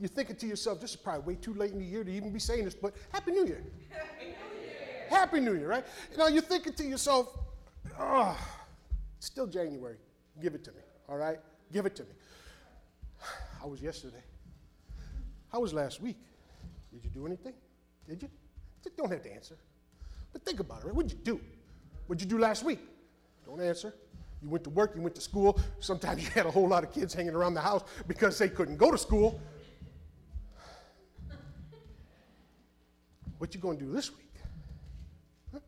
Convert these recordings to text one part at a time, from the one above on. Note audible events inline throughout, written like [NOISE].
you're thinking to yourself, this is probably way too late in the year to even be saying this, but Happy New Year. Happy New Year, right? You know, you're thinking to yourself, oh, still January. Give it to me, all right? Give it to me. How was yesterday? How was last week? Did you do anything? Did you? You don't have to answer. But think about it, right? What'd you do? What'd you do last week? Don't answer. You went to work, you went to school. Sometimes [LAUGHS] you had a whole lot of kids hanging around the house because they couldn't go to school. What you gonna do this week? Huh?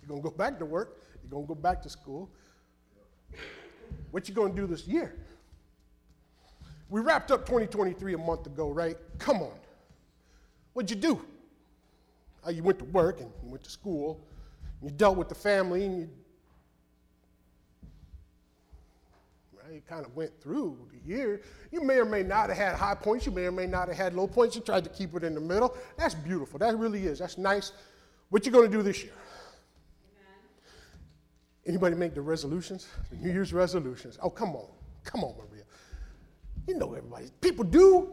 You gonna go back to work? You gonna go back to school? What you gonna do this year? We wrapped up 2023 a month ago, right? Come on. What'd you do? Uh, you went to work and you went to school. You dealt with the family and you, you kind of went through the year. You may or may not have had high points. You may or may not have had low points. You tried to keep it in the middle. That's beautiful. That really is. That's nice. What you going to do this year? Anybody make the resolutions? The New Year's resolutions? Oh, come on. Come on, Maria. You know everybody. People do.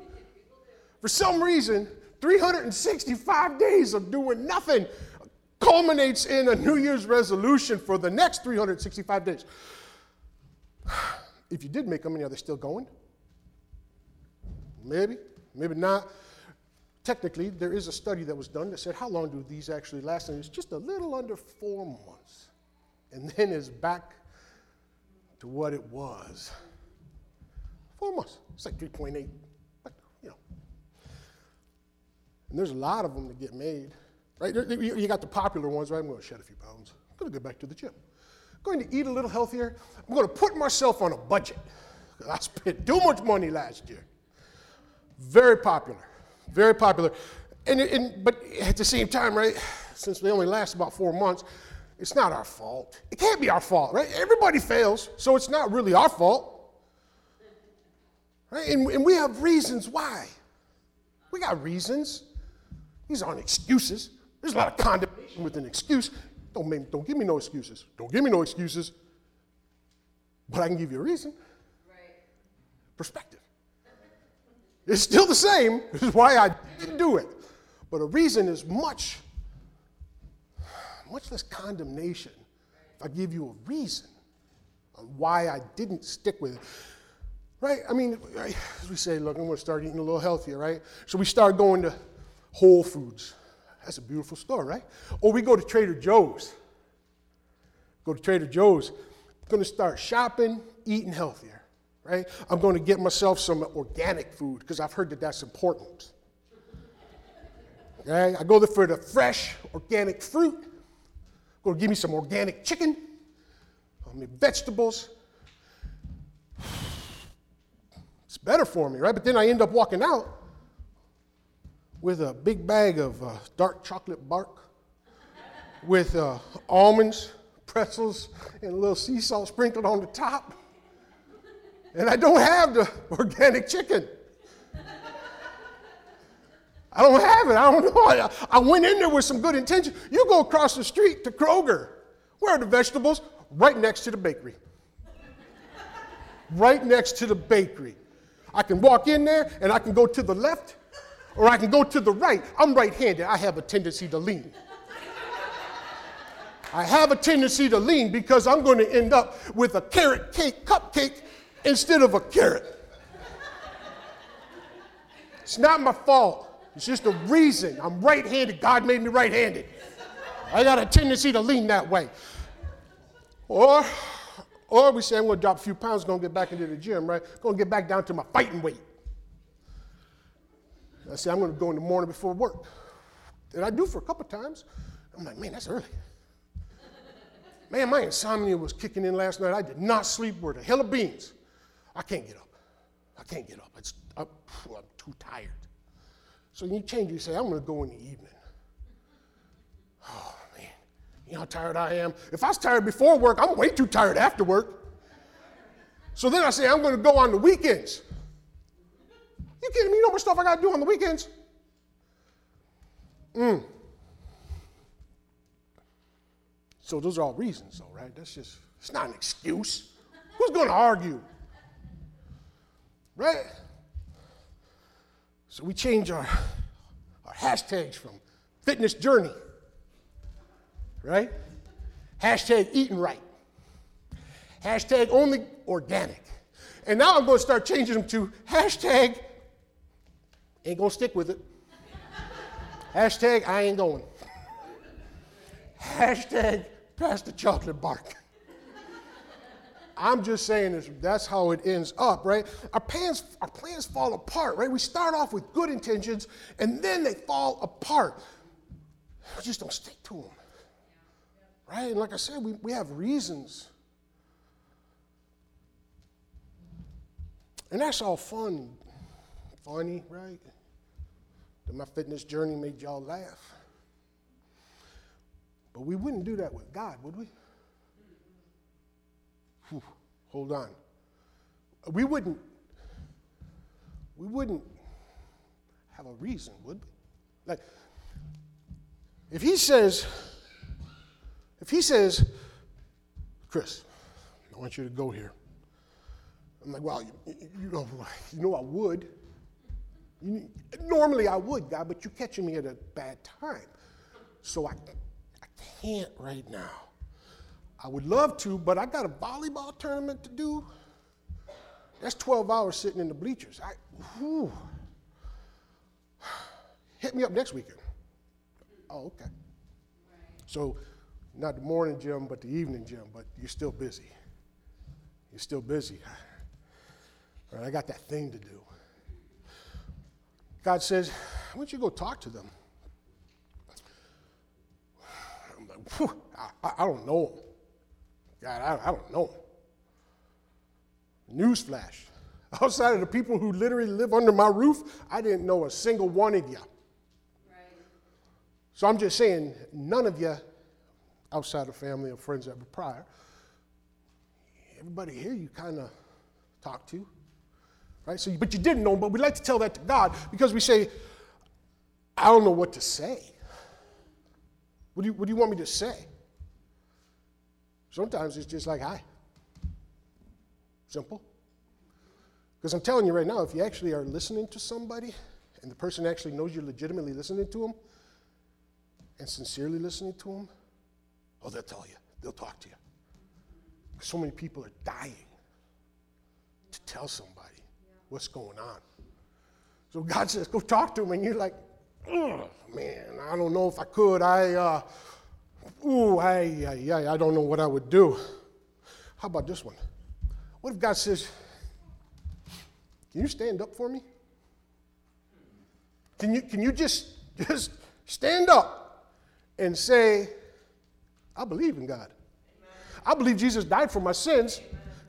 For some reason, 365 days of doing nothing culminates in a New Year's resolution for the next 365 days. If you did make them, are they still going? Maybe, maybe not. Technically, there is a study that was done that said, how long do these actually last? And it's just a little under four months. And [LAUGHS] then it's back to what it was. Four months. It's like 3.8 but you know. And there's a lot of them that get made. Right? You got the popular ones, right? I'm going to shed a few pounds. I'm going to go back to the gym. Going to eat a little healthier. I'm going to put myself on a budget. I spent too much money last year. Very popular. Very popular. And, and, but at the same time, right, since they only last about four months, it's not our fault. It can't be our fault, right? Everybody fails, so it's not really our fault. Right? And, and we have reasons why. We got reasons. These aren't excuses. There's a lot of condemnation with an excuse. Don't, make, don't give me no excuses. Don't give me no excuses. But I can give you a reason. Right. Perspective. It's still the same. This is why I didn't do it. But a reason is much, much less condemnation if I give you a reason on why I didn't stick with it. Right? I mean, as we say, look, I'm going to start eating a little healthier, right? So we start going to Whole Foods. That's a beautiful store, right? Or we go to Trader Joe's. Go to Trader Joe's. I'm going to start shopping, eating healthier, right? I'm going to get myself some organic food because I've heard that that's important. Okay? I go there for the fresh, organic fruit. Go give me some organic chicken, I mean, vegetables. It's better for me, right? But then I end up walking out with a big bag of uh, dark chocolate bark with uh, almonds, pretzels, and a little sea salt sprinkled on the top. And I don't have the [LAUGHS] organic chicken. I don't have it. I don't know. I, I went in there with some good intention. You go across the street to Kroger. Where are the vegetables? Right next to the bakery. right next to the bakery. I can walk in there and I can go to the left or I can go to the right. I'm right handed. I have a tendency to lean. I have a tendency to lean because I'm going to end up with a carrot cake cupcake instead of a carrot. It's not my fault. It's just a reason. I'm right handed. God made me right handed. I got a tendency to lean that way. Or, or we say, I'm going to drop a few pounds, going to get back into the gym, right? Going to get back down to my fighting weight. I say, I'm going to go in the morning before work. And I do for a couple times. I'm like, man, that's early. man, my insomnia was kicking in last night. I did not sleep worth a hell of beans. I can't get up. I can't get up. It's, I'm, I'm too tired. So you change, you say, I'm going to go in the evening. Oh, man. You know how tired I am? If I was tired before work, I'm way too tired after work. So then I say, I'm going to go on the weekends. You kidding me? You know much stuff I got to do on the weekends? Mm. So those are all reasons, though, right? That's just, it's not an excuse. Who's going to argue? Right? So we change our, our hashtags from fitness journey, right? Hashtag eating right. Hashtag only organic. And now I'm going to start changing them to hashtag ain't to stick with it. hashtag I ain't going. Hashtag pass the chocolate bark. I'm just saying this, that's how it ends up, right? Our plans, our plans fall apart, right? We start off with good intentions and then they fall apart. We just don't stick to them, right? And like I said, we, we have reasons. And that's all fun, funny, right? That my fitness journey made y'all laugh. But we wouldn't do that with God, would we? Whew, hold on. We wouldn't, we wouldn't have a reason, would we? Like, if he says, if he says, Chris, I want you to go here. I'm like, well, you, you know, you know I would. Normally I would, God, but you're catching me at a bad time. So I, I can't right now. I would love to, but I got a volleyball tournament to do. That's 12 hours sitting in the bleachers. I, whew. Hit me up next weekend. Oh, okay. So, not the morning gym, but the evening gym, but you're still busy. You're still busy. All right, I got that thing to do. God says, why don't you go talk to them? I'm like, I, I, don't know them. God, I, I don't know them. Newsflash. [LAUGHS] Outside of the people who literally live under my roof, I didn't know a single one of you. Right. So I'm just saying, none of you outside of family or friends were prior, everybody here you kind of talk to. Right? So, but you didn't know, but we like to tell that to God because we say, I don't know what to say. What do you, what do you want me to say? Sometimes it's just like, hi. Simple. Because I'm telling you right now, if you actually are listening to somebody and the person actually knows you're legitimately listening to them and sincerely listening to them, oh, they'll tell you, they'll talk to you. So many people are dying to tell somebody what's going on. So God says, go talk to him. And you're like, man, I don't know if I could. I, uh, ooh, I, I, I, I don't know what I would do. How about this one? What if God says, can you stand up for me? Can you, can you just, [LAUGHS] just stand up and say, I believe in God. I believe Jesus died for my sins.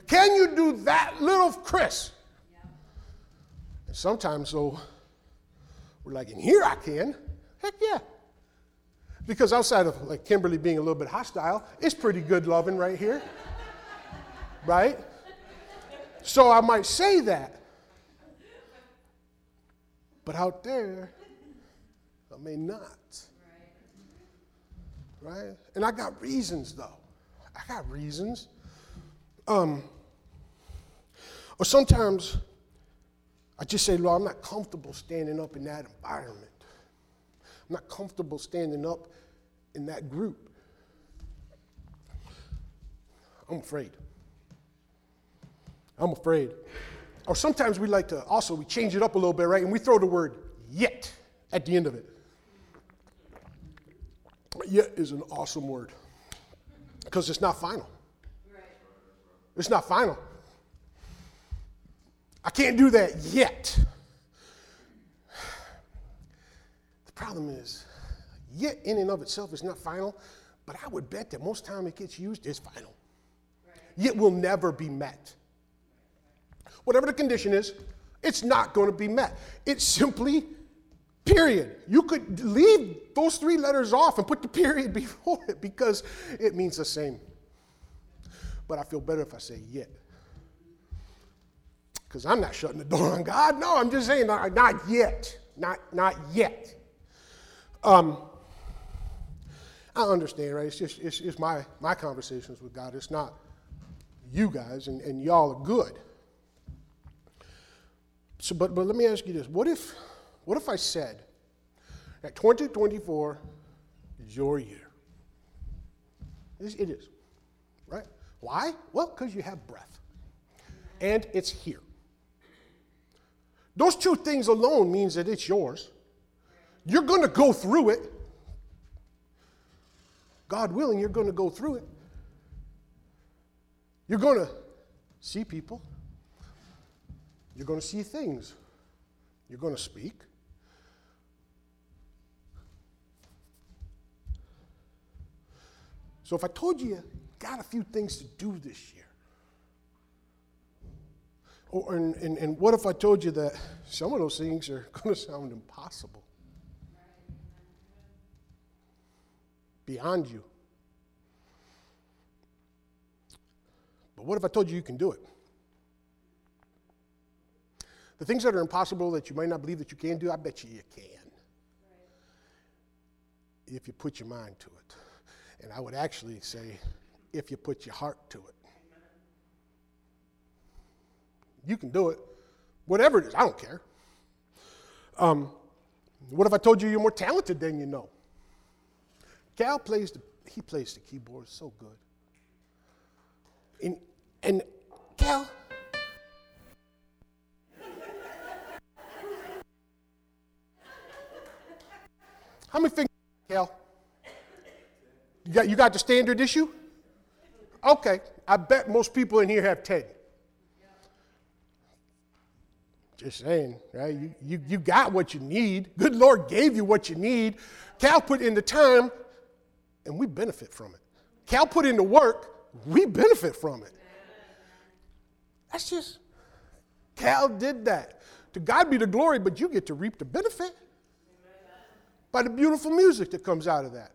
Can you do that, little Chris? Sometimes, though, we're like, in here I can. Heck yeah. Because outside of like Kimberly being a little bit hostile, it's pretty good loving right here. [LAUGHS] right? So I might say that. But out there, I may not. Right? And I got reasons though. I got reasons. Um, or sometimes I just say, Lord, I'm not comfortable standing up in that environment. I'm not comfortable standing up in that group. I'm afraid. I'm afraid. Or sometimes we like to also we change it up a little bit, right? And we throw the word yet at the end of it. Yet is an awesome word because it's not final. It's not final. I can't do that yet. The problem is, yet in and of itself is not final, but I would bet that most time it gets used is final. Yet will never be met. Whatever the condition is, it's not going to be met. It's simply period. You could leave those three letters off and put the period [LAUGHS] before it because it means the same. But I feel better if I say yet because I'm not shutting the door on God. No, I'm just saying, not, not yet. Not, not yet. Um, I understand, right? It's just it's, it's my, my conversations with God. It's not you guys, and, and y'all are good. So, but, but let me ask you this. What if, What if I said that 2024 is your year? It is, right? Why? Well, because you have breath and it's here. Those two things alone means that it's yours. You're going to go through it. God willing, you're going to go through it. You're going to see people. You're going to see things. You're going to speak. So if I told you you got a few things to do this year, and, and, and what if I told you that some of those things are [LAUGHS] going to sound impossible? Beyond you. But what if I told you you can do it? The things that are impossible that you might not believe that you can do, I bet you you can. If you put your mind to it. And I would actually say, if you put your heart to it. You can do it. Whatever it is, I don't care. Um, what if I told you you're more talented than you know? Cal plays the, he plays the keyboard so good. And, and Cal, how many fingers, Cal? You got, you got the standard issue? Okay, I bet most people in here have 10. Just saying, right? You, you, you got what you need. Good Lord gave you what you need. Cal put in the time, and we benefit from it. Cal put in the work, we benefit from it. That's just, Cal did that. To God be the glory, but you get to reap the benefit by the beautiful music that comes out of that.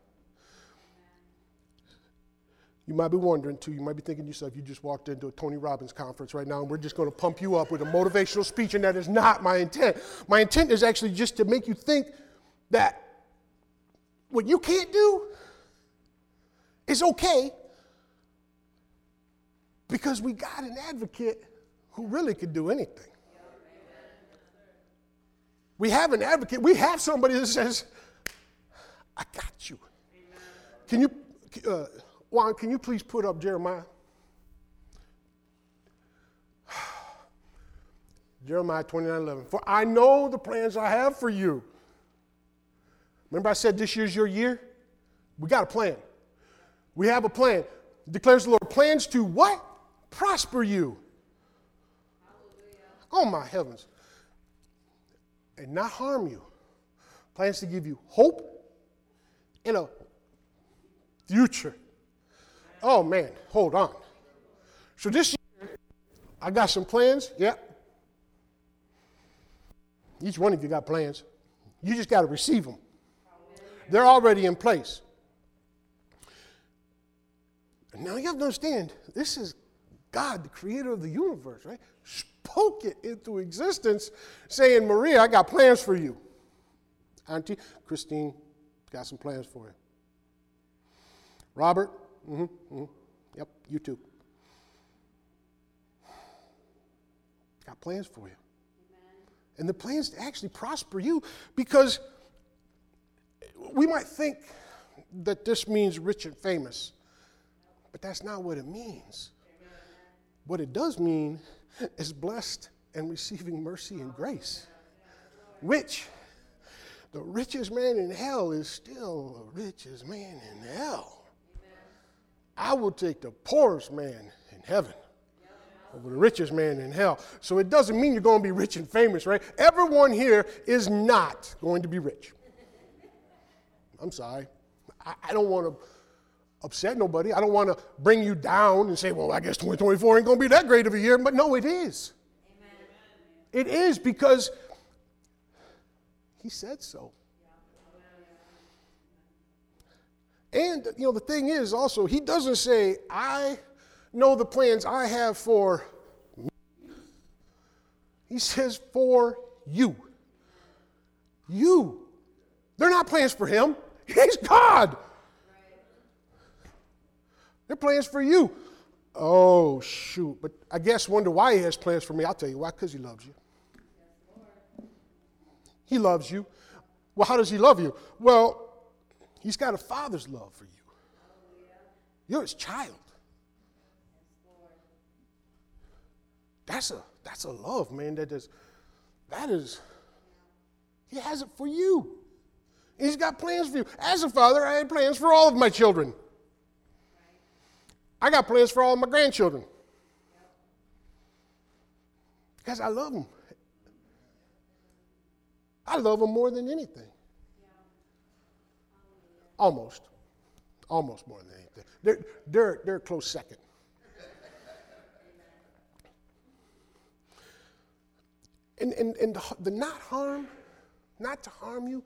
You might be wondering too, you might be thinking to yourself, you just walked into a Tony Robbins conference right now and we're just going to pump you up with a motivational speech, and that is not my intent. My intent is actually just to make you think that what you can't do is okay because we got an advocate who really could do anything. We have an advocate, we have somebody that says, I got you. Can you. Uh, Juan, can you please put up Jeremiah? [SIGHS] Jeremiah 29 11. For I know the plans I have for you. Remember, I said this year's your year? We got a plan. We have a plan. Declares the Lord. Plans to what? Prosper you. Oh, my heavens. And not harm you. Plans to give you hope and a future. Oh man, hold on. So this year, I got some plans. Yep. Each one of you got plans. You just got to receive them. They're already in place. Now you have to understand, this is God, the creator of the universe, right? Spoke it into existence, saying, Maria, I got plans for you. Auntie, Christine, got some plans for you. Robert, Mm-hmm, mm-hmm. Yep, you too. Got plans for you. Amen. And the plans to actually prosper you because we might think that this means rich and famous, but that's not what it means. Amen. What it does mean is blessed and receiving mercy and grace, which the richest man in hell is still the richest man in hell. I will take the poorest man in heaven over the richest man in hell. So it doesn't mean you're going to be rich and famous, right? Everyone here is not going to be rich. I'm sorry. I, I don't want to upset nobody. I don't want to bring you down and say, well, I guess 2024 ain't going to be that great of a year. But no, it is. Amen. It is because he said so. And, you know, the thing is also, he doesn't say, I know the plans I have for me. He says, for you. You. They're not plans for him, he's God. They're plans for you. Oh, shoot. But I guess wonder why he has plans for me. I'll tell you why, because he loves you. He loves you. Well, how does He love you? Well, He's got a father's love for you. You're His child. That's a that's a love, man. That is that is He has it for you. He's got plans for you. As a father, I had plans for all of my children. I got plans for all my grandchildren. Because I love them. I love them more than anything. Almost. Almost more than anything. They're, they're, they're a close second. And, and, and the, the not harm, not to harm you,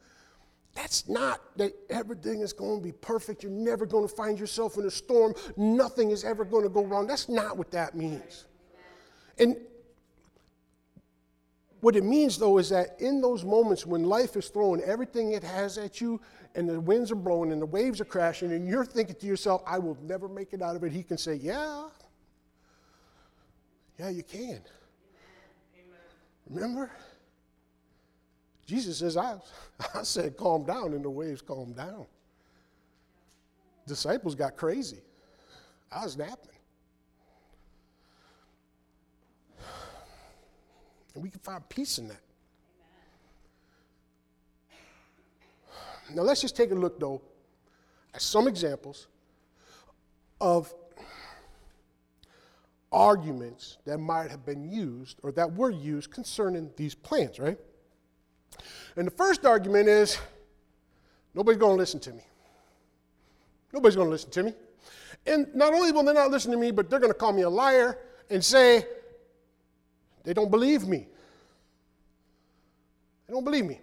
that's not that everything is going to be perfect. You're never going to find yourself in a storm. Nothing is ever going to go wrong. That's not what that means. And what it means, though, is that in those moments when life is throwing everything it has at you, and the winds are blowing, and the waves are crashing, and you're thinking to yourself, I will never make it out of it, he can say, Yeah, yeah, you can. Remember? Jesus says, I, I said, calm down, and the waves calmed down. Disciples got crazy. I was napping. And we can find peace in that. Now, let's just take a look, though, at some examples of arguments that might have been used or that were used concerning these plans, right? And the first argument is nobody's going to listen to me. Nobody's going to listen to me. And not only will they not listen to me, but they're going to call me a liar and say they don't believe me. They don't believe me.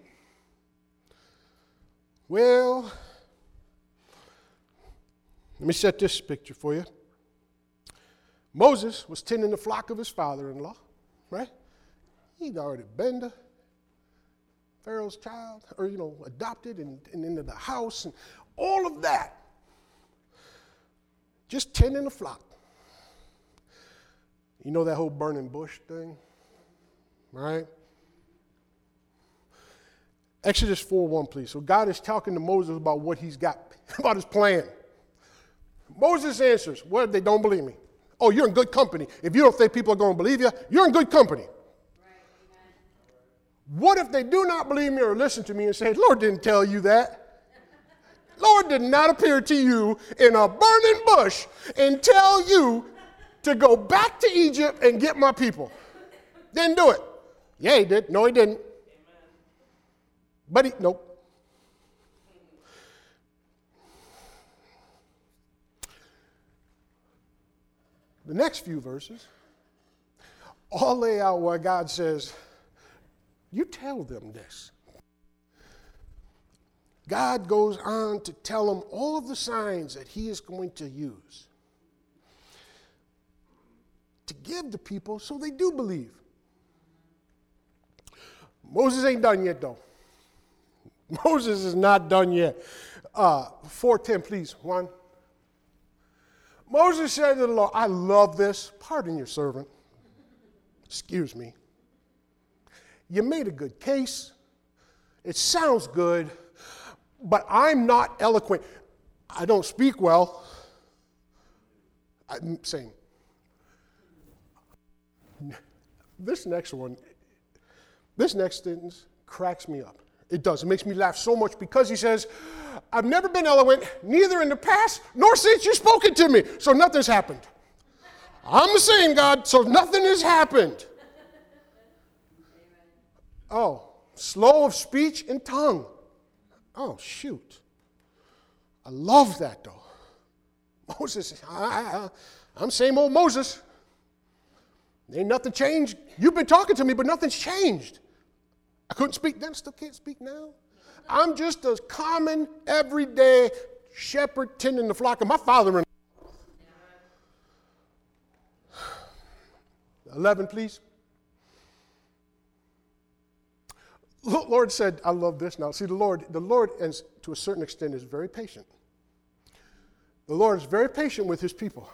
Well, let me set this picture for you. Moses was tending the flock of his father in law, right? He'd already been to Pharaoh's child, or, you know, adopted and, and into the house and all of that. Just tending the flock. You know that whole burning bush thing? Right? Exodus 4 1, please. So God is talking to Moses about what he's got, [LAUGHS] about his plan. Moses answers, Well, they don't believe me. Oh, you're in good company. If you don't think people are going to believe you, you're in good company. What if they do not believe me or listen to me and say, Lord didn't tell you that? Lord did not appear to you in a burning bush and tell you to go back to Egypt and get my people. Didn't do it. Yeah, he did. No, he didn't. But he, nope. The next few verses all lay out where God says, You tell them this. God goes on to tell them all of the signs that He is going to use to give the people so they do believe. Moses ain't done yet, though. [LAUGHS] Moses is not done yet. Uh, 410, please. One. Moses said to the Lord, I love this. Pardon your servant. Excuse me. You made a good case. It sounds good, but I'm not eloquent. I don't speak well. I'm saying, this next one, this next sentence cracks me up. It does. It makes me laugh so much because he says, I've never been eloquent, neither in the past nor since you've spoken to me. So nothing's happened. I'm the same God, so nothing has happened. Oh, slow of speech and tongue. Oh, shoot. I love that though. Moses, [LAUGHS] I, am same old Moses. Ain't nothing changed. You've been talking to me, but nothing's changed. I couldn't speak then, still can't speak now. I'm just a common, everyday shepherd tending the flock of my father in 11, please. Lord said, I love this now. See, the Lord, the Lord, is, to a certain extent, is very patient. The Lord is very patient with his people.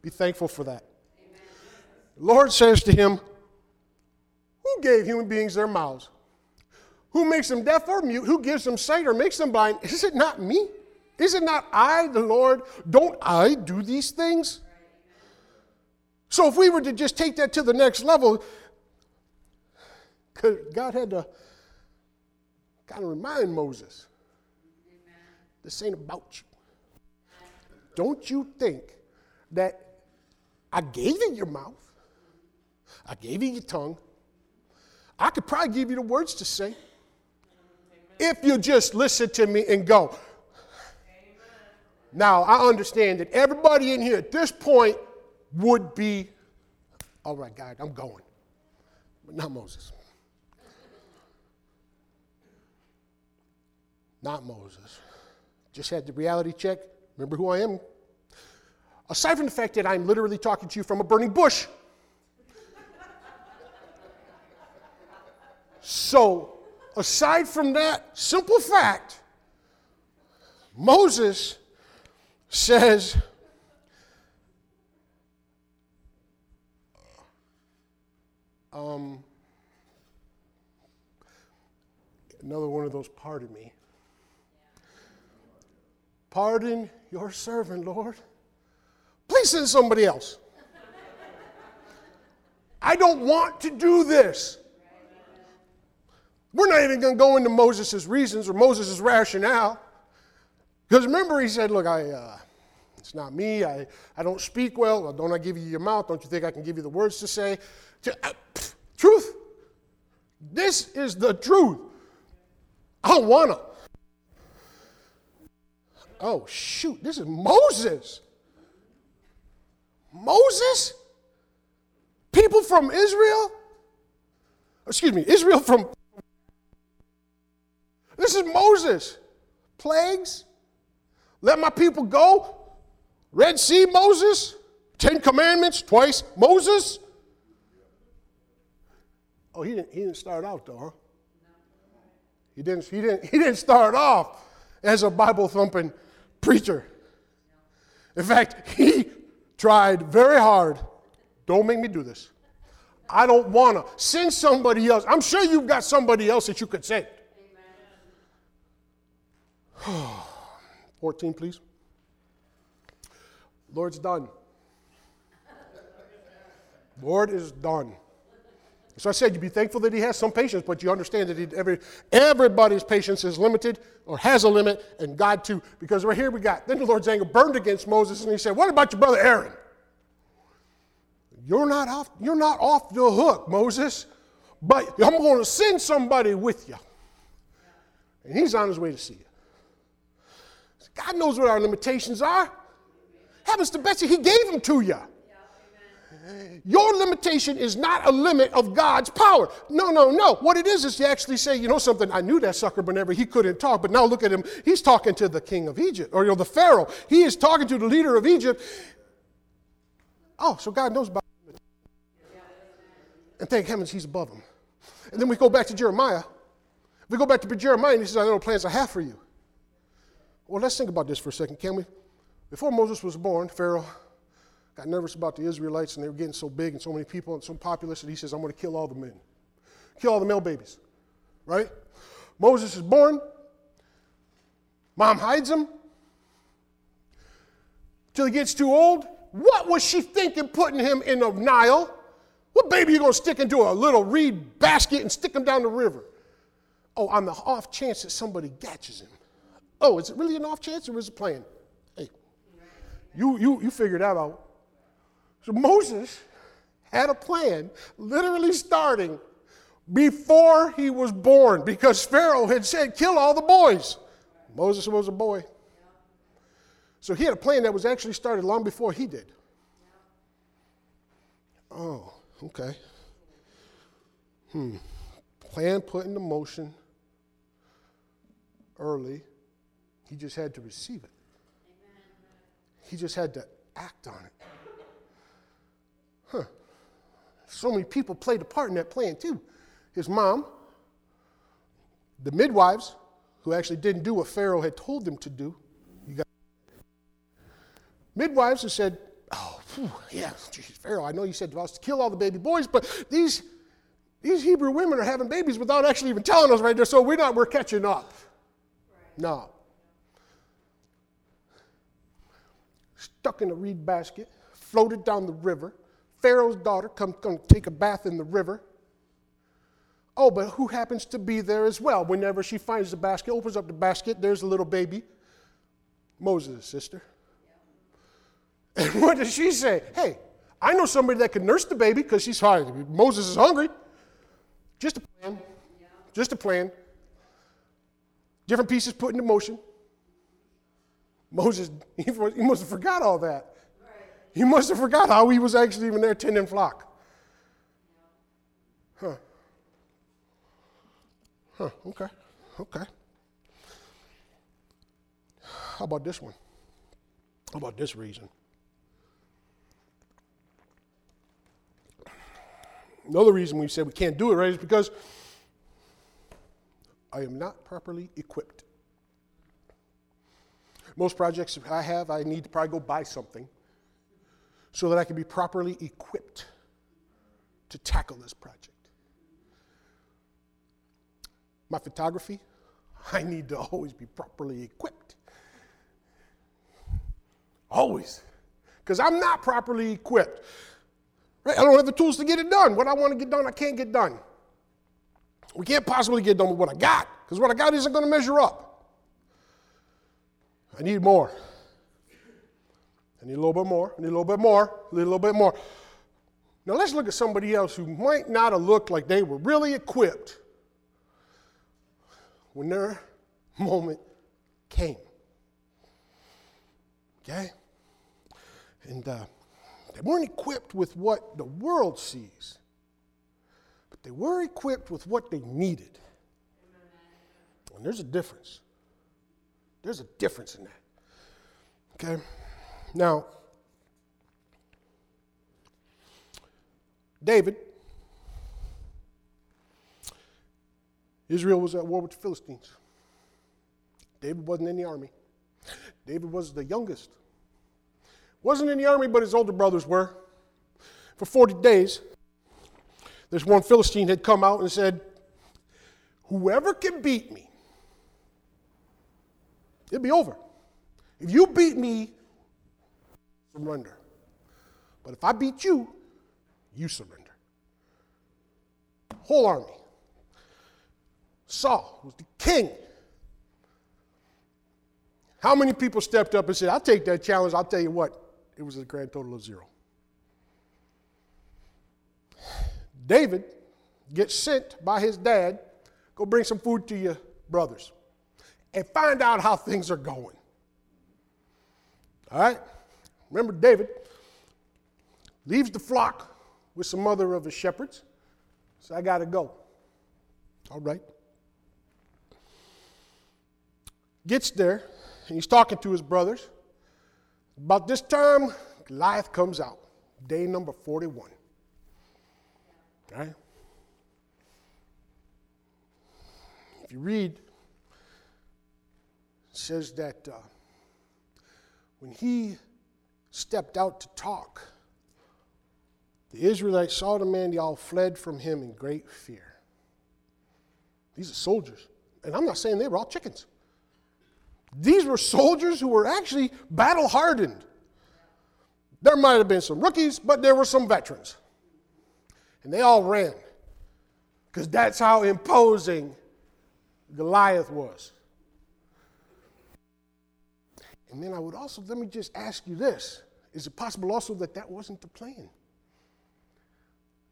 Be thankful for that. Amen. The Lord says to him, Who gave human beings their mouths? Who makes them deaf or mute? Who gives them sight or makes them blind? Is it not me? Is it not I, the Lord? Don't I do these things? So if we were to just take that to the next level, God had to kind of remind Moses this ain't about you. Don't you think that I gave you your mouth, I gave you your tongue, I could probably give you the words to say if you just listen to me and go. Now, I understand that everybody in here at this point would be, all right, God, I'm going. But not Moses. Not Moses. Just had the reality check. Remember who I am? Aside from the fact that I'm literally talking to you from a burning bush. so, aside from that simple fact, Moses says, um, another one of those, pardon me. Pardon your servant, Lord. Please send somebody else. [LAUGHS] I don't want to do this. We're not even going to go into Moses' reasons or Moses' rationale. Because remember, he said, Look, I, uh, it's not me. I, I don't speak well. well. Don't I give you your mouth? Don't you think I can give you the words to say? Uh, truth. This is the truth. I don't want to. Oh, shoot. This is Moses. Moses? People from Israel? Excuse me, Israel from. This is Moses. Plagues? Let my people go. Red Sea, Moses. Ten Commandments, twice, Moses. Oh, he didn't, he didn't start out though, huh? He didn't, he, didn't, he didn't start off as a Bible thumping preacher. In fact, he tried very hard. Don't make me do this. I don't want to. Send somebody else. I'm sure you've got somebody else that you could send. [SIGHS] 14, please. Lord's done. Lord is done. So I said, you be thankful that he has some patience, but you understand that he, every, everybody's patience is limited or has a limit, and God too. Because right here we got, then the Lord's anger burned against Moses, and he said, What about your brother Aaron? You're not off, you're not off the hook, Moses, but I'm going to send somebody with you. And he's on his way to see you. God knows what our limitations are. Happens to Betsy, he gave them to you. Your limitation is not a limit of God's power. No, no, no. What it is is you actually say, you know something, I knew that sucker whenever he couldn't talk, but now look at him. He's talking to the king of Egypt, or you know, the Pharaoh. He is talking to the leader of Egypt. Oh, so God knows about him. And thank heavens he's above him. And then we go back to Jeremiah. We go back to Jeremiah, and he says, I know the plans I have for you. Well, let's think about this for a second, can we? Before Moses was born, Pharaoh got nervous about the Israelites and they were getting so big and so many people and so populous that he says, I'm going to kill all the men, kill all the male babies, right? Moses is born. Mom hides him till he gets too old. What was she thinking putting him in the Nile? What baby you going to stick into a little reed basket and stick him down the river? Oh, on the off chance that somebody catches him. Oh, is it really an off chance or is it playing? Hey, you, you, you figure that out. So Moses had a plan, literally starting before he was born, because Pharaoh had said, kill all the boys. Moses was a boy. So he had a plan that was actually started long before he did. Oh, okay. Hmm. Plan put into motion early. He just had to receive it. He just had to act on it. Huh. So many people played a part in that plan, too. His mom, the midwives, who actually didn't do what Pharaoh had told them to do. You got midwives who said, Oh, yeah, geez, Pharaoh, I know you said to us to kill all the baby boys, but these, these Hebrew women are having babies without actually even telling us right there, so we're not, we're catching up. Right. No. Stuck in a reed basket, floated down the river. Pharaoh's daughter come, to take a bath in the river. Oh, but who happens to be there as well? Whenever she finds the basket, opens up the basket, there's a little baby. Moses' sister. [LAUGHS] And what does she say? Hey, I know somebody that can nurse the baby because she's hungry. Moses is hungry. Just a plan. Just a plan. Different pieces put into motion. Moses, [LAUGHS] he must have forgot all that. He must have forgot how he was actually even there tending flock. Huh. Huh, okay, okay. How about this one? How about this reason? Another reason we said we can't do it right is because I am not properly equipped. Most projects I have, I need to probably go buy something so that I can be properly equipped to tackle this project. My photography, I need to always be properly equipped. Always. Because I'm not properly equipped. Right? I don't have the tools to get it done. What I want to get done, I can't get done. We can't possibly get done with what I got, because what I got isn't going to measure up. I need more. I need a little bit more. I need a little bit more. A little bit more. Now let's look at somebody else who might not have looked like they were really equipped when their [LAUGHS] moment came. Okay? And uh, they weren't equipped with what the world sees, but they were equipped with what they needed. And there's a difference. There's a difference in that. Okay? Now, David, Israel was at war with the Philistines. David wasn't in the army. David was the youngest wasn't in the army, but his older brothers were. For 40 days, this one Philistine had come out and said, Whoever can beat me, it'll be over. If you beat me, surrender. But if I beat you, you surrender. Whole army. Saul was the king. How many people stepped up and said, I'll take that challenge? I'll tell you what, it was a grand total of zero. David gets sent by his dad, go bring some food to your brothers and find out how things are going. All right? Remember, David leaves the flock with some other of his shepherds. So I got to go. All right. Gets there, and he's talking to his brothers. About this time, Goliath comes out, day number 41. Right? If you read, says that uh, when he stepped out to talk, the Israelites saw the man, they all fled from him in great fear. These are soldiers. And I'm not saying they were all chickens. These were soldiers who were actually battle hardened. There might have been some rookies, but there were some veterans. And they all ran because that's how imposing Goliath was. And then I would also, let me just ask you this is it possible also that that wasn't the plan?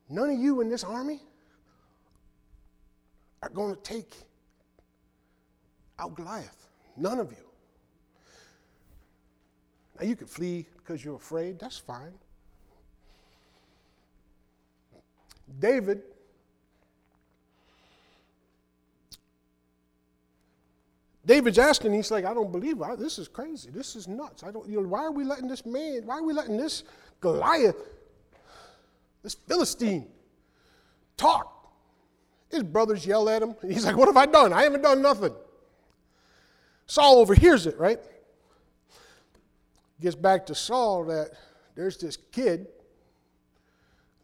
None of you in this army are going to take out Goliath. None of you. Now, you could flee because you're afraid. That's fine. David David's asking, he's like, I don't believe it. This is crazy. This is nuts. I don't, you know, why are we letting this man, why are we letting this Goliath, this Philistine, talk? His brothers yell at him. He's like, What have I done? I haven't done nothing. Saul overhears it, right? Gets back to Saul that there's this kid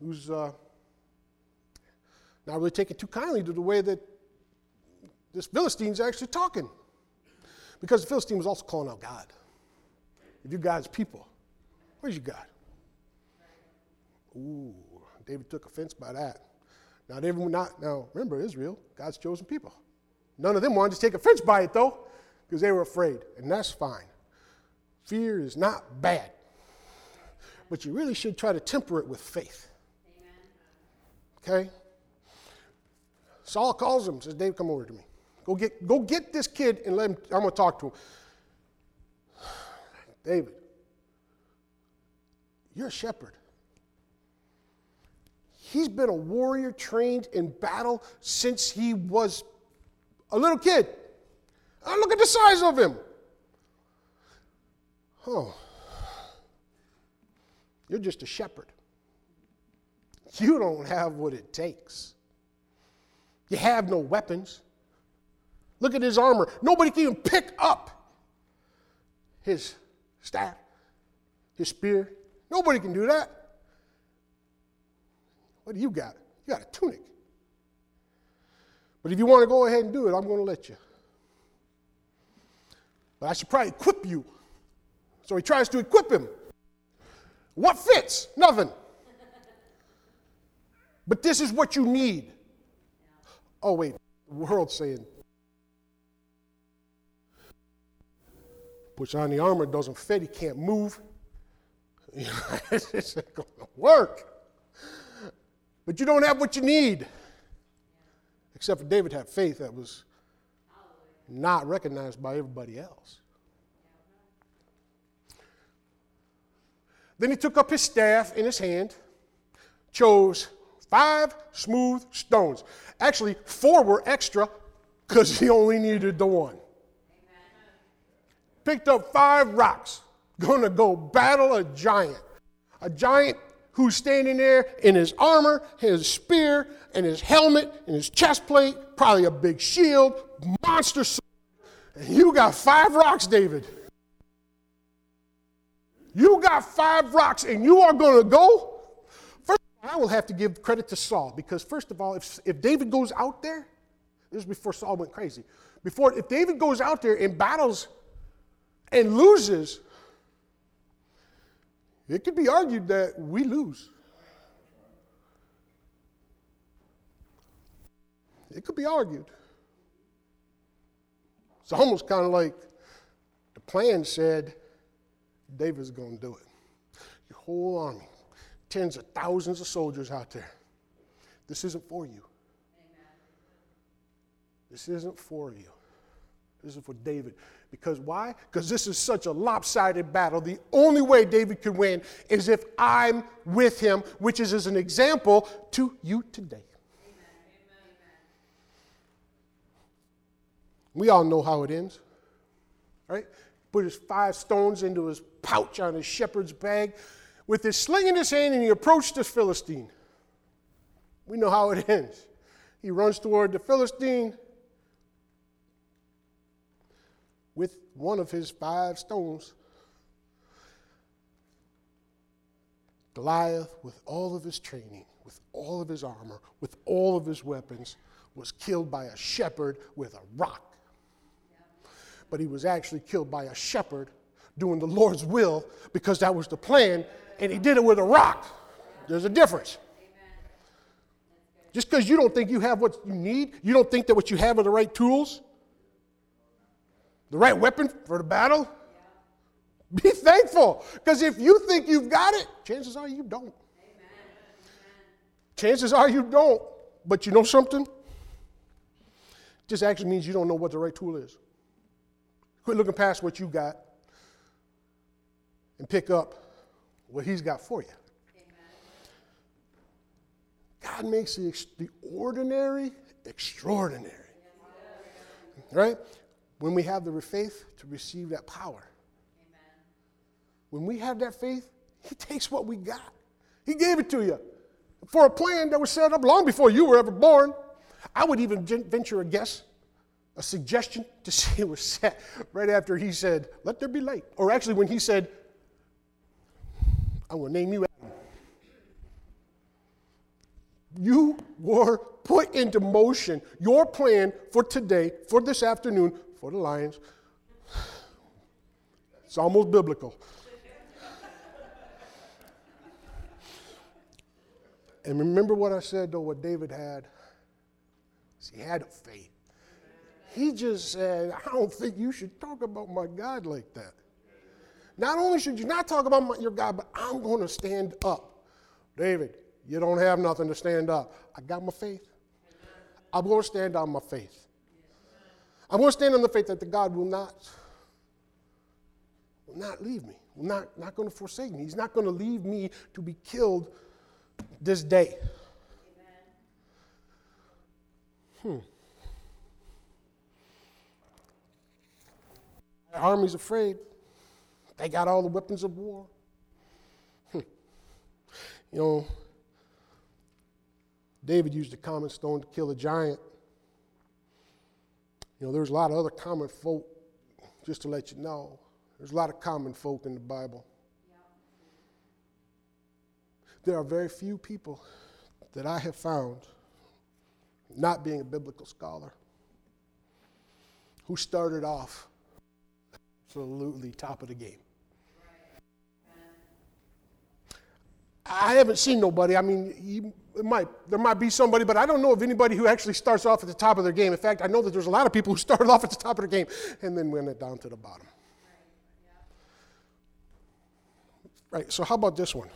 who's uh, not really taking too kindly to the way that this Philistine's actually talking. Because the Philistine was also calling out God. If you're God's people, where's your God? Ooh, David took offense by that. Now, they were not, now remember, Israel, God's chosen people. None of them wanted to take offense by it, though, because they were afraid, and that's fine. Fear is not bad, but you really should try to temper it with faith. Amen. Okay? Saul calls him, says, David, come over to me. Go get, go get this kid and let him, I'm going to talk to him. [SIGHS] David, you're a shepherd. He's been a warrior trained in battle since he was a little kid. look at the size of him. Oh, you're just a shepherd. You don't have what it takes. You have no weapons. Look at his armor. Nobody can even pick up his staff, his spear. Nobody can do that. What do you got? You got a tunic. But if you want to go ahead and do it, I'm going to let you. But I should probably equip you. So he tries to equip him. What fits? Nothing. But this is what you need. Oh, wait, the world's saying, puts on the armor, doesn't fit, he can't move. it's not going to work. But you don't have what you need. Except for David had faith that was not recognized by everybody else. Then he took up his staff in his hand, chose five smooth stones. Actually, four were extra because he only needed the one. Picked up five rocks, gonna go battle a giant. A giant who's standing there in his armor, his spear, and his helmet, and his chest plate, probably a big shield, monster sword. And you got five rocks, David. You got five rocks, and you are going to go First, I will have to give credit to Saul because, first of all, if, if David goes out there, this is before Saul went crazy. Before, if David goes out there and battles and loses, it could be argued that we lose. It could be argued. It's almost kind of like the plan said David's going to do it. Your whole army tens of thousands of soldiers out there. This isn't for you. Amen. This isn't for you. This is for David. Because why? Because this is such a lopsided battle. The only way David could win is if I'm with him, which is as an example to you today. We all know how it ends, right? Put his five stones into his pouch on his shepherd's bag with his sling in his hand and he approached the Philistine. We know how it ends. He runs toward the Philistine with one of his five stones. Goliath, with all of his training, with all of his armor, with all of his weapons, was killed by a shepherd with a rock. But he was actually killed by a shepherd doing the Lord's will because that was the plan and he did it with a rock. There's a difference. Just because you don't think you have what you need, you don't think that what you have are the right tools, the right weapon for the battle, be thankful. Because if you think you've got it, chances are you don't. Chances are you don't. But you know something? Just actually means you don't know what the right tool is. Quit looking past what you got and pick up what He's got for you. God makes the, the ordinary extraordinary. Right? When we have the faith to receive that power. Amen. When we have that faith, He takes what we got. He gave it to you for a plan that was set up long before you were ever born. I would even venture a guess, a suggestion to [LAUGHS] say it was set right after He said, Let there be light. Or actually, when He said, I will name you Adam. you were put into motion your plan for today, for this afternoon, for the Lions. It's almost biblical. And remember what I said, though, what David had? He had a faith. He just said, I don't think you should talk about my God like that. Not only should you not talk about my, your God, but I'm going to stand up. David, you don't have nothing to stand up. I got my faith. I'm going to stand on my faith. I'm going to stand on the faith that the God will not, will not leave me, will not, not going to forsake me. He's not going to leave me to be killed this day. Hmm. The army's afraid. They got all the weapons of war. Hmm. You know, David used a common stone to kill a giant. You know, there's a lot of other common folk, just to let you know. There's a lot of common folk in the Bible. There are very few people that I have found, not being a biblical scholar, who started off absolutely top of the game. I haven't seen nobody. I mean, might, there might be somebody, but I don't know of anybody who actually starts off at the top of their game. In fact, I know that there's a lot of people who [LAUGHS] started off at the top of their game and then went it down to the bottom. Right, so how about this one?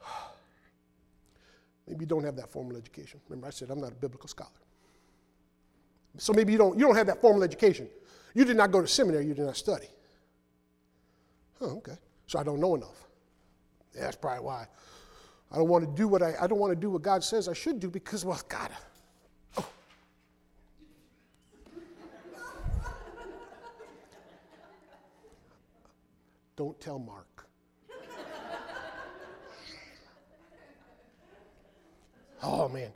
[SIGHS] Maybe you don't have that formal education. Remember, I said I'm not a biblical scholar. So maybe you don't, you don't have that formal education. You did not go to seminary, you did not study. Oh, okay. So I don't know enough. Yeah, that's probably why. I don't want to do what I, I don't want to do what God says I should do because, well, God. Oh. don't tell Mark. Oh, man.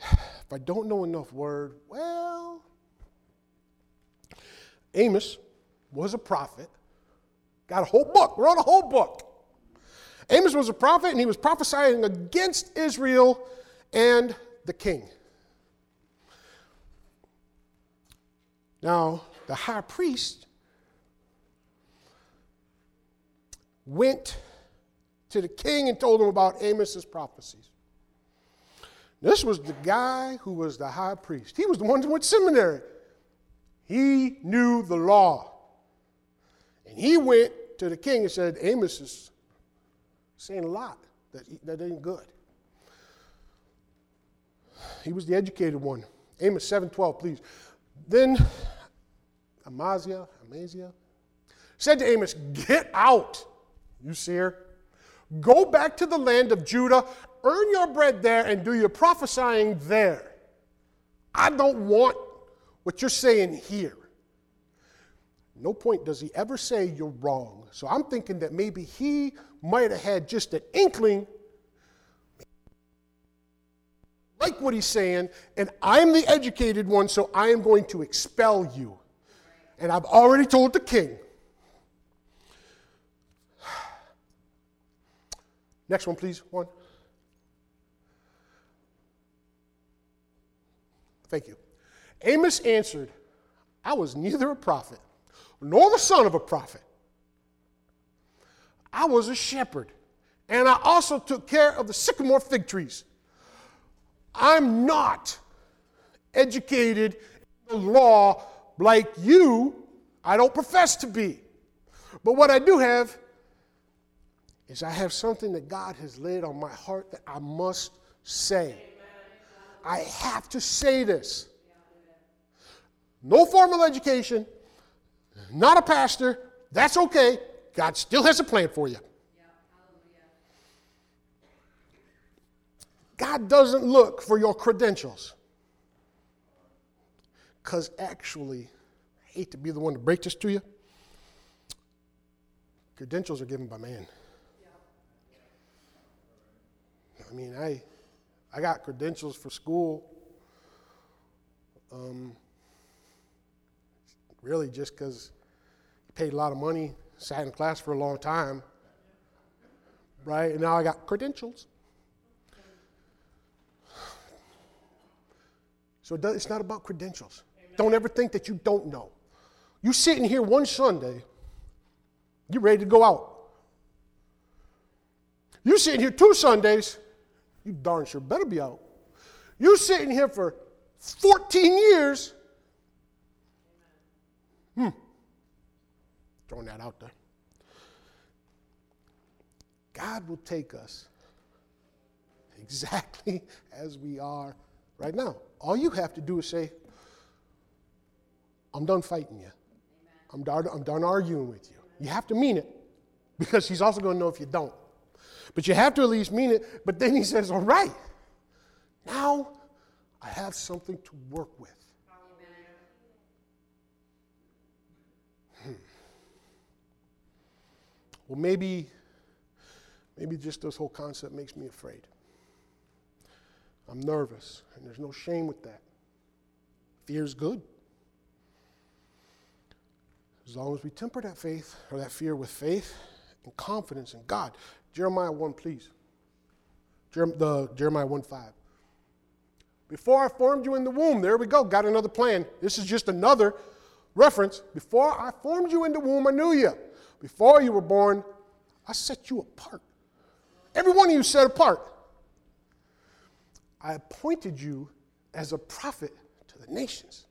If I don't know enough word, well, Amos was a prophet, got a whole book, wrote a whole book. Amos was a prophet, and he was prophesying against Israel and the king. Now, the high priest went to the king and told him about Amos's prophecies. This was the guy who was the high priest. He was the one who went to seminary. He knew the law. And he went to the king and said, Amos is saying a lot that, that ain't good. He was the educated one. Amos 7:12, please. Then Amaziah, Amaziah said to Amos, Get out, you seer. Go back to the land of Judah, earn your bread there, and do your prophesying there. I don't want what you're saying here. No point does he ever say you're wrong. So I'm thinking that maybe he might have had just an inkling, like what he's saying, and I'm the educated one, so I am going to expel you. And I've already told the king. Next one, please. One. Thank you. Amos answered, I was neither a prophet nor the son of a prophet. I was a shepherd, and I also took care of the sycamore fig trees. I'm not educated in the law like you. I don't profess to be. But what I do have is I have something that God has laid on my heart that I must say. I have to say this. No formal education, not a pastor, that's okay. God still has a plan for you. God doesn't look for your credentials. Because actually, I hate to be the one to break this to you, credentials are given by man. I mean, I, I got credentials for school. Um, really, just because you paid a lot of money, sat in class for a long time, right? And now I got credentials. So it's not about credentials. Amen. Don't ever think that you don't know. You sitting here one Sunday, you're ready to go out. You sitting here two Sundays, you darn sure better be out. You sitting here for 14 years. Hmm. Throwing that out there. God will take us exactly [LAUGHS] as we are right now. All you have to do is say, I'm done fighting you. I'm done, I'm done arguing with you. You have to mean it because he's also going to know if you don't. But you have to at least mean it. But then he says, All right, now I have something to work with. Well, maybe, maybe just this whole concept makes me afraid. I'm nervous, and there's no shame with that. Fear is good. As long as we temper that faith or that fear with faith and confidence in God. Jeremiah 1, please. The, Jeremiah 1 5. Before I formed you in the womb, there we go, got another plan. This is just another reference. Before I formed you in the womb, I knew you. Before you were born, I set you apart. Every one of you set apart. I appointed you as a prophet to the nations.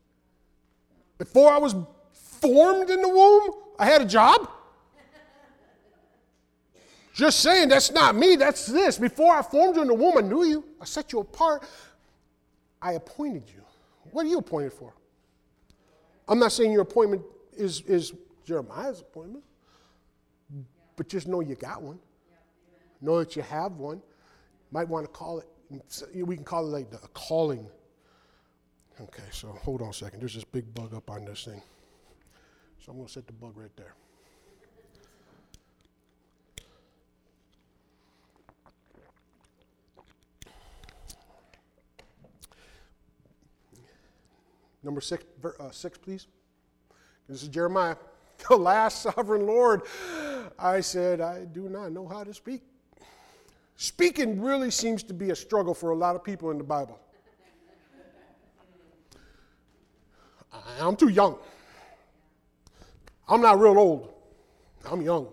Before I was formed in the womb, I had a job. Just saying, that's not me, that's this. Before I formed you in the womb, I knew you. I set you apart. I appointed you. What are you appointed for? I'm not saying your appointment is, is Jeremiah's appointment, but just know you got one. Know that you have one. Might want to call it we can call it like the, a calling. Okay, so hold on a second. There's this big bug up on this thing. So I'm going to set the bug right there. Number six, uh, six, please. This is Jeremiah. [LAUGHS] The last sovereign Lord. I said, I do not know how to speak. Speaking really seems to be a struggle for a lot of people in the Bible. I'm too young. I'm not real old. I'm young.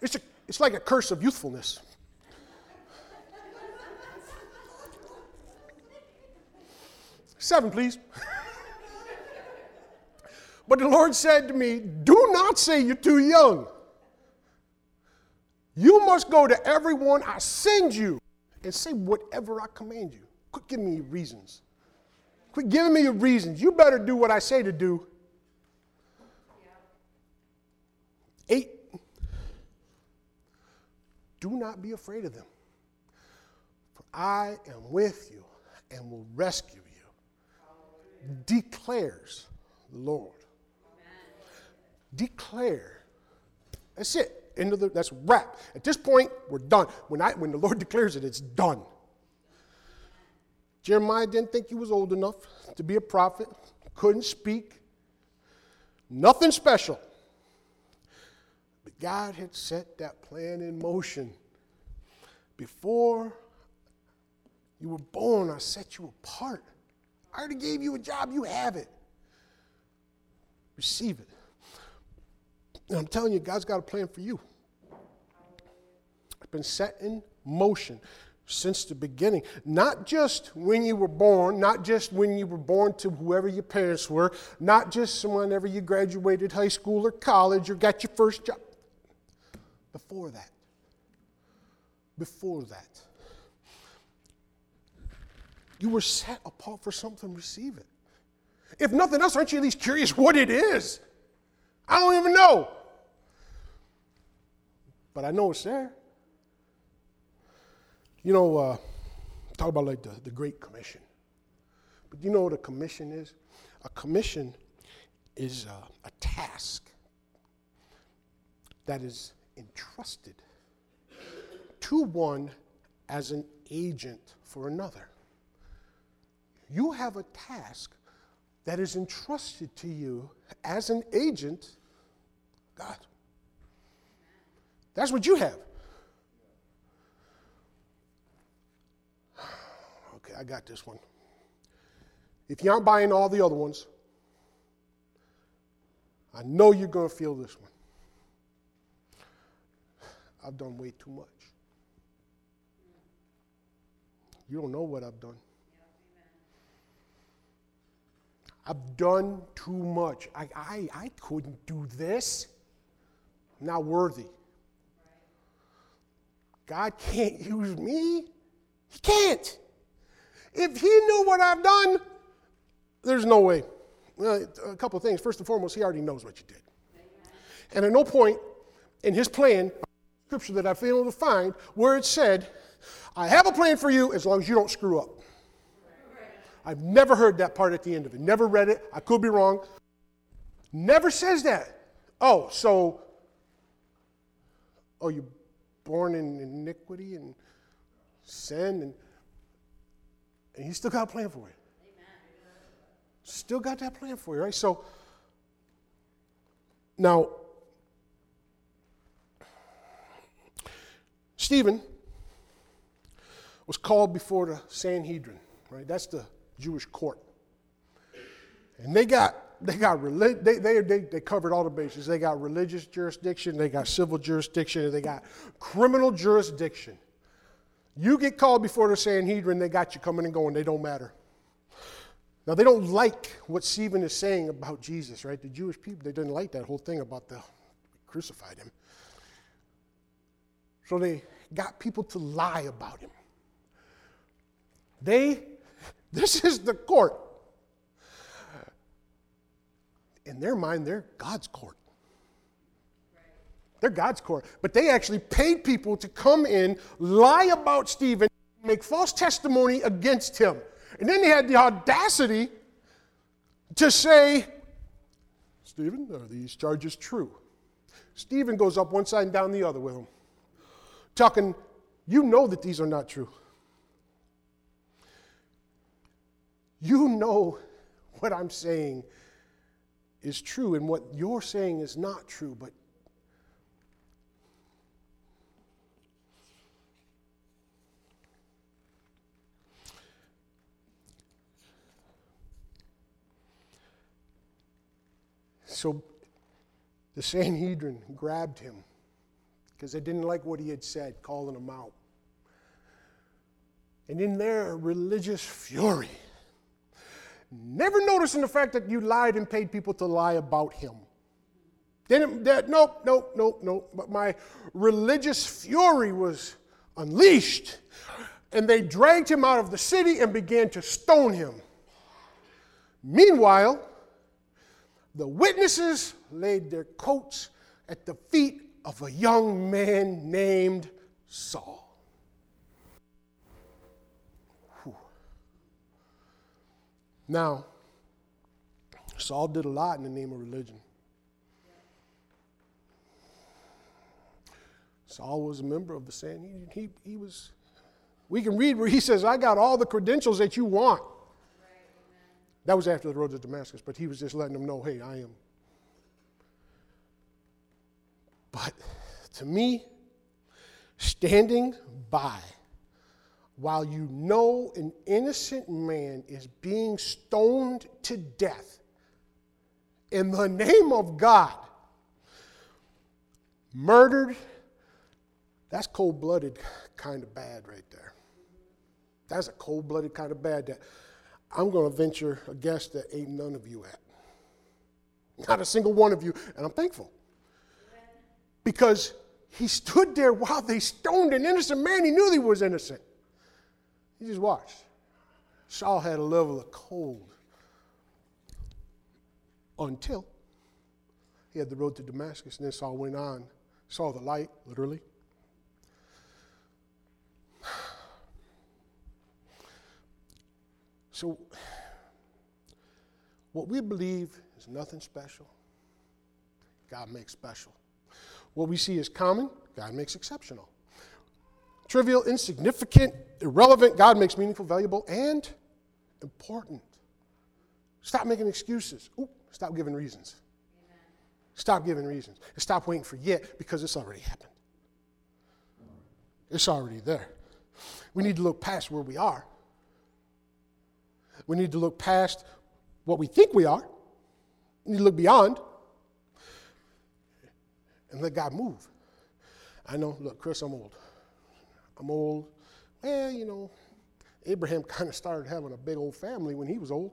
It's, a, it's like a curse of youthfulness. Seven, please. But the Lord said to me, Do not say you're too young. You must go to everyone I send you and say whatever I command you. Quit giving me reasons. Quit giving me your reasons. You better do what I say to do. Eight, do not be afraid of them, for I am with you and will rescue you, declares the Lord declare. That's it. End of the, that's wrap. At this point, we're done. When, I, when the Lord [LAUGHS] declares it, it's done. Jeremiah didn't think he was old enough to be a prophet, couldn't speak, nothing special. But God had set that plan in motion. Before you were born, I set you apart. I already gave you a job, you have it. Receive it. And I'm telling you, God's got a plan for you. It's been set in motion since the beginning. Not just when you were born, not just when you were born to whoever your parents were, not just whenever you graduated high school or college or got your first job. Before that. Before that. You were set apart for something, receive it. If nothing else, aren't you at least curious what it is? I don't even know but I know it's there. You know, uh, talk about like the, the Great Commission. But you know what a commission is? A commission is uh, a task that is entrusted to one as an agent for another. You have a task that is entrusted to you as an agent, God. That's what you have. Okay, I got this one. If you aren't buying all the other ones, I know you're going to feel this one. I've done way too much. You don't know what I've done. I've done too much. I, I, I couldn't do this. I'm not worthy. God can't use me. He can't. If He knew what I've done, there's no way. A couple of things. First and foremost, He already knows what you did. And at no point in His plan, scripture that been able to find, where it said, I have a plan for you as long as you don't screw up. I've never heard that part at the end of it. Never read it. I could be wrong. Never says that. Oh, so, oh, you're born in iniquity and sin, and, and He still got a plan for you. Still got that plan for you, right? So, now, Stephen was called before the Sanhedrin, right? That's the Jewish court. And they got they got they, they, they, they covered all the bases. They got religious jurisdiction, they got civil jurisdiction, they got criminal jurisdiction. You get called before the Sanhedrin, they got you coming and going. They don't matter. Now they don't like what Stephen is saying about Jesus, right? The Jewish people they didn't like that whole thing about the crucified him. So they got people to lie about him. They this is the court. In their mind, they're God's court. They're God's court. But they actually paid people to come in, lie about Stephen, make false testimony against him. And then they had the audacity to say, Stephen, are these charges true? Stephen goes up one side and down the other with them, talking, You know that these are not true. You know what I'm saying is true and what you're saying is not true, but So the Sanhedrin grabbed him because they didn't like what he had said, calling him out. And in their religious fury, Never noticing the fact that you lied and paid people to lie about him. Then, that, nope, nope, nope, nope. But my religious fury was unleashed, and they dragged him out of the city and began to stone him. Meanwhile, the witnesses laid their coats at the feet of a young man named Saul. Now, Saul did a lot in the name of religion. Saul was a member of the Sanhedrin. He, he was, we can read where he says, I got all the credentials that you want. that was after the road to Damascus, but he was just letting them know, hey, I am. But to me, standing by while you know an innocent man is being stoned to death in the name of God, murdered, that's cold blooded kind of bad right there. That's a cold blooded kind of bad that I'm going to venture a guess that ain't none of you at. Not a single one of you, and I'm thankful. Because he stood there while they stoned an innocent man. He knew he was innocent. You just watch. Saul had a level of cold until he had the road to Damascus, and then Saul went on, saw the light, literally. So, what we believe is nothing special. God makes special. What we see is common, God makes exceptional trivial, insignificant, irrelevant, God makes meaningful, valuable, and important. Stop making excuses. Ooh, stop giving reasons. Stop giving reasons. And stop waiting for yet because it's already happened. It's already there. We need to look past where we are. We need to look past what we think we are. We need to look beyond and let God move. I know, look, Chris, I'm old. I'm old. Well, you know, Abraham [LAUGHS] kind of started having a big old family when he was old.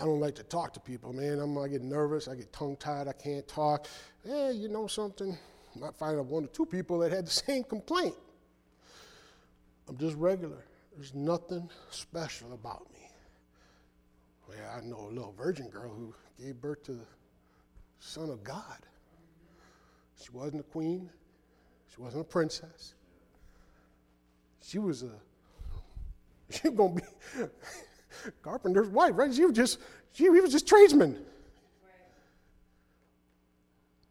I don't like to talk to people, man. I'm, I get nervous. I get tongue tied. I can't talk. Yeah, you know something? I might find out one or two people that had the [LAUGHS] same complaint. I'm just regular. There's nothing special about me. Well, I know a little virgin girl who gave birth to the Son of God. She wasn't a queen. She wasn't a princess. She was a, [LAUGHS] she was going to be [LAUGHS] carpenter's wife, right? She was just, she, he was just tradesman.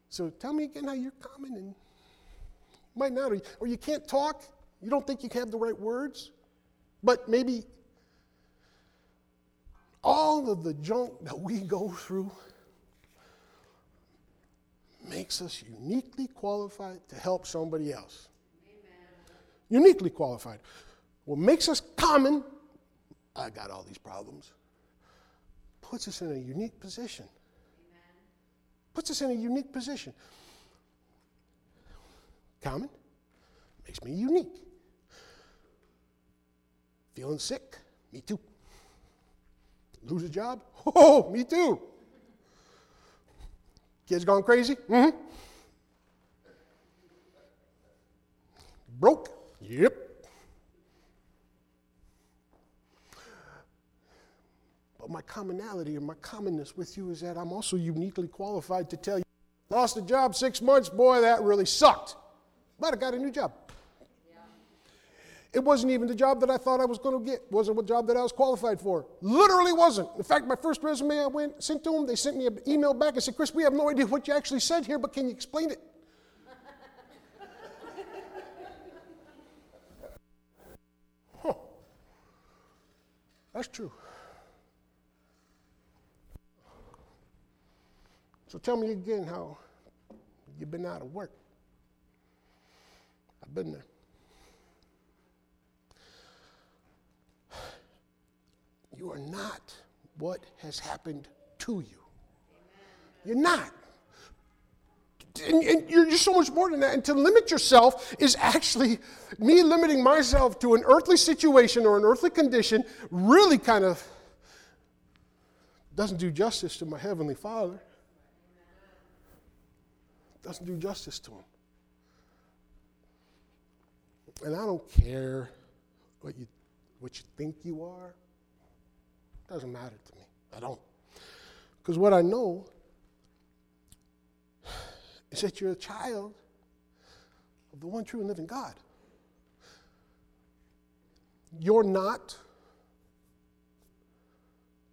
So tell me again how you're common and might not, or, or you can't talk. You don't think you have the right words, but maybe all of the junk that we go through makes us uniquely qualified to help somebody else. Amen. Uniquely qualified. What makes us common, I got all these problems, puts us in a unique position. Amen. Puts us in a unique position. Common makes me unique. Feeling sick? Me too. Lose a job? [LAUGHS] Oh, me too. Kids gone crazy? Mm-hmm. Broke? Yep. But my commonality or my commonness with you is that I'm also uniquely qualified to tell you, lost a job six months, boy, that really sucked. But I got a new job. It wasn't even the job that I thought I was going to get. It wasn't the job that I was qualified for. Literally wasn't. In fact, my first resume I went sent to them. They sent me an email back and said, "Chris, we have no idea what you actually said here, but can you explain it?" [LAUGHS] huh. That's true. So tell me again how you've been out of work. I've been there. You are not what has happened to you. You're not. And, and, you're just so much more than that. And to limit yourself is actually me limiting myself to an earthly situation or an earthly condition, really kind of doesn't do justice to my Heavenly Father. Doesn't do justice to Him. And I don't care what you, what you think you are. Doesn't matter to me. I don't. Because what I know is that you're a child of the one true and living God. You're not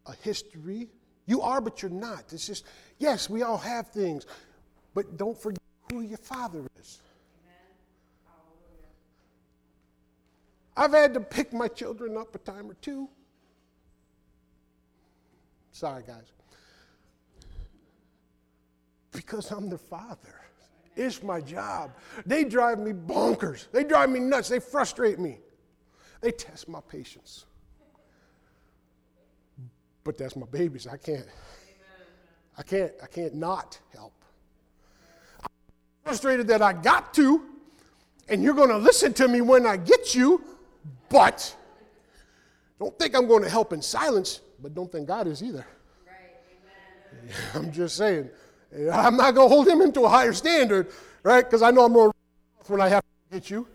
a history. You are, but you're not. It's just, yes, we all have things, but don't forget who your father is. I've had to pick my children up a time or two. Sorry, guys. Because I'm their father. It's my job. They drive me bonkers. They drive me nuts. They frustrate me. They test my patience. But that's my babies. I can't. I can't. I can't not help. I'm frustrated that I got to, and you're going to listen to me when I get you, but don't think I'm going to help in silence but don't think God is either. Right. [LAUGHS] I'm just saying. Eh, I'm not going to hold him into a higher standard, right? Because I know I'm more when I have to get you.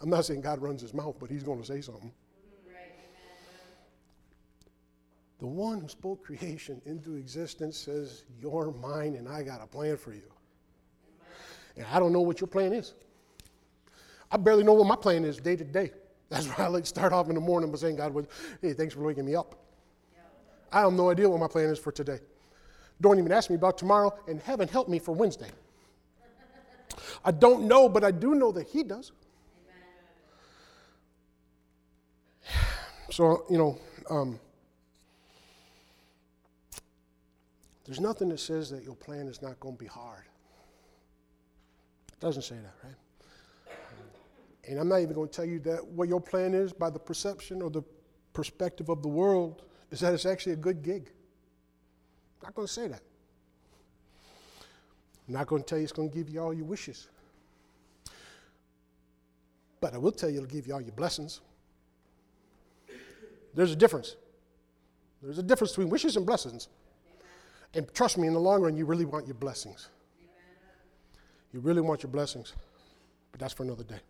I'm not saying God runs his mouth, but he's going to say something. Right. The one who spoke creation into existence says, You're mine, and I got a plan for you. And I don't know what your plan is. I barely know what my plan is day to day. That's why I like to start off in the morning by saying, God, hey, thanks for waking me up. I have no idea what my plan is for today. Don't even ask me about tomorrow, and heaven help me for Wednesday. I don't know, but I do know that He does. So, you know, um, there's nothing that says that your plan is not going to be hard. It doesn't say that, right? And I'm not even going to tell you that what your plan is by the perception or the perspective of the world is that it's actually a good gig. I'm not going to say that. I'm not going to tell you it's going to give you all your wishes. But I will tell you it'll give you all your blessings. There's a difference. There's a difference between wishes and blessings. And trust me, in the long run, you really want your blessings. You really want your blessings. But that's for another day.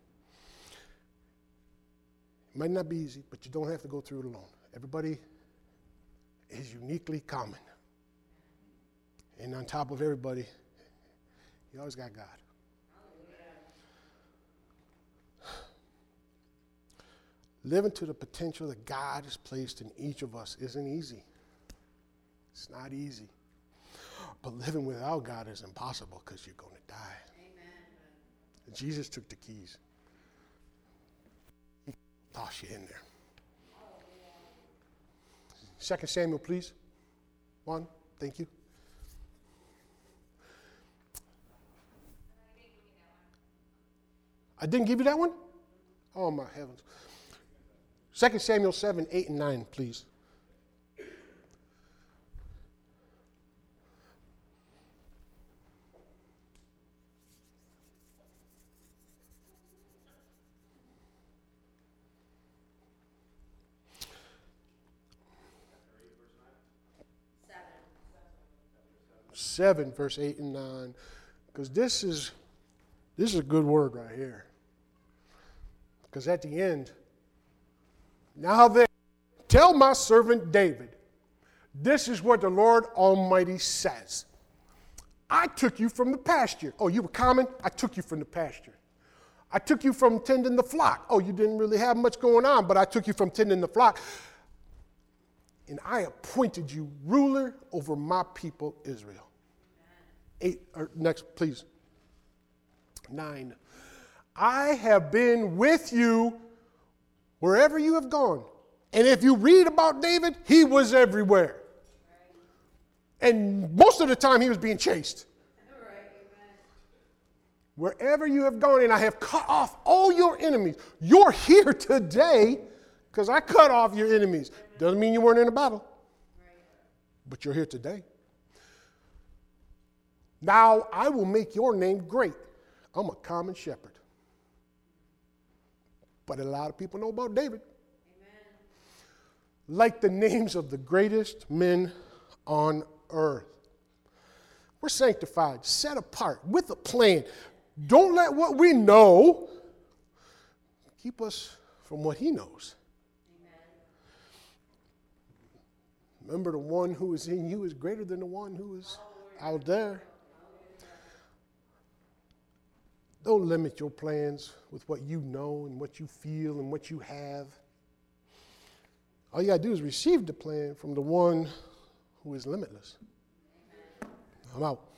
Might not be easy, but you don't have to go through it alone. Everybody is uniquely common. And on top of everybody, you always got God. Living to the potential that God has placed in each of us isn't easy. It's not easy. But living without God is impossible because you're going to die. Amen. Jesus took the keys. Toss you in there. Second Samuel, please. One. Thank you. I didn't give you that one? Oh, my heavens. 2 Samuel 7, 8, and 9, please. Seven, verse eight and nine, because this is this is a good word right here. Because at the end, now then, tell my servant David, this is what the Lord Almighty says. I took you from the pasture. Oh, you were common? I took you from the pasture. I took you from tending the flock. Oh, you didn't really have much going on, but I took you from tending the flock. And I appointed you ruler over my people Israel. Eight, or next, please. Nine. I have been with you wherever you have gone. And if you read about David, he was everywhere. And most of the time, he was being chased. Wherever you have gone, and I have cut off all your enemies. You're here today because I cut off your enemies. Doesn't mean you weren't in a battle, but you're here today. Now I will make your name great. I'm a common shepherd. But a lot of people know about David. Amen. Like the names of the greatest men on earth. We're sanctified, set apart, with a plan. Don't let what we know keep us from what he knows. Amen. Remember, the one who is in you is greater than the one who is out there. Don't limit your plans with what you know and what you feel and what you have. All you got to do is receive the plan from the one who is limitless. I'm out.